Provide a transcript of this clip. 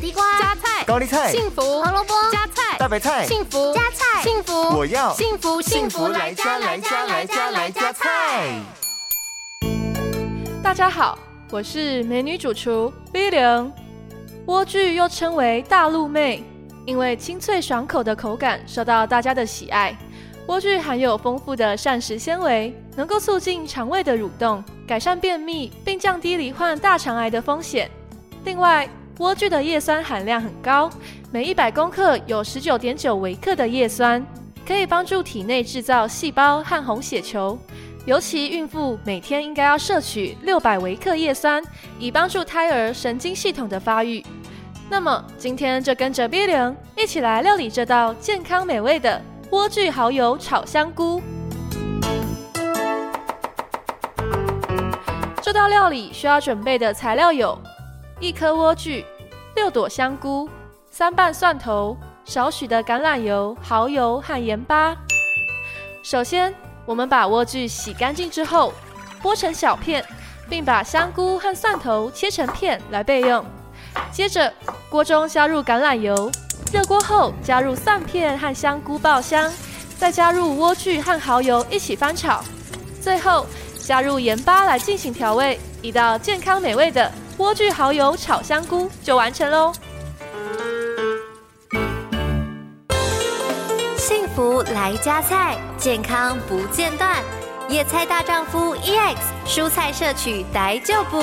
地瓜、加菜、高丽菜、幸福、胡萝卜、加菜、大白菜、幸福、加菜、幸福，我要幸福幸福来加来加来加来加菜。大家好，我是美女主厨 V 零。莴苣又称为大陆妹，因为清脆爽口的口感受到大家的喜爱。莴苣含有丰富的膳食纤维，能够促进肠胃的蠕动，改善便秘，并降低罹患大肠癌的风险。另外，莴苣的叶酸含量很高，每一百公克有十九点九微克的叶酸，可以帮助体内制造细胞和红血球。尤其孕妇每天应该要摄取六百微克叶酸，以帮助胎儿神经系统的发育。那么，今天就跟着 Billion 一起来料理这道健康美味的。莴苣蚝油炒香菇，这道料理需要准备的材料有：一颗莴苣、六朵香菇、三瓣蒜头、少许的橄榄油、蚝油和盐巴。首先，我们把莴苣洗干净之后，剥成小片，并把香菇和蒜头切成片来备用。接着，锅中加入橄榄油。热锅后，加入蒜片和香菇爆香，再加入莴苣和蚝油一起翻炒，最后加入盐巴来进行调味，一道健康美味的莴苣蚝油炒香菇就完成喽。幸福来加菜，健康不间断，野菜大丈夫 EX，蔬菜摄取逮就补。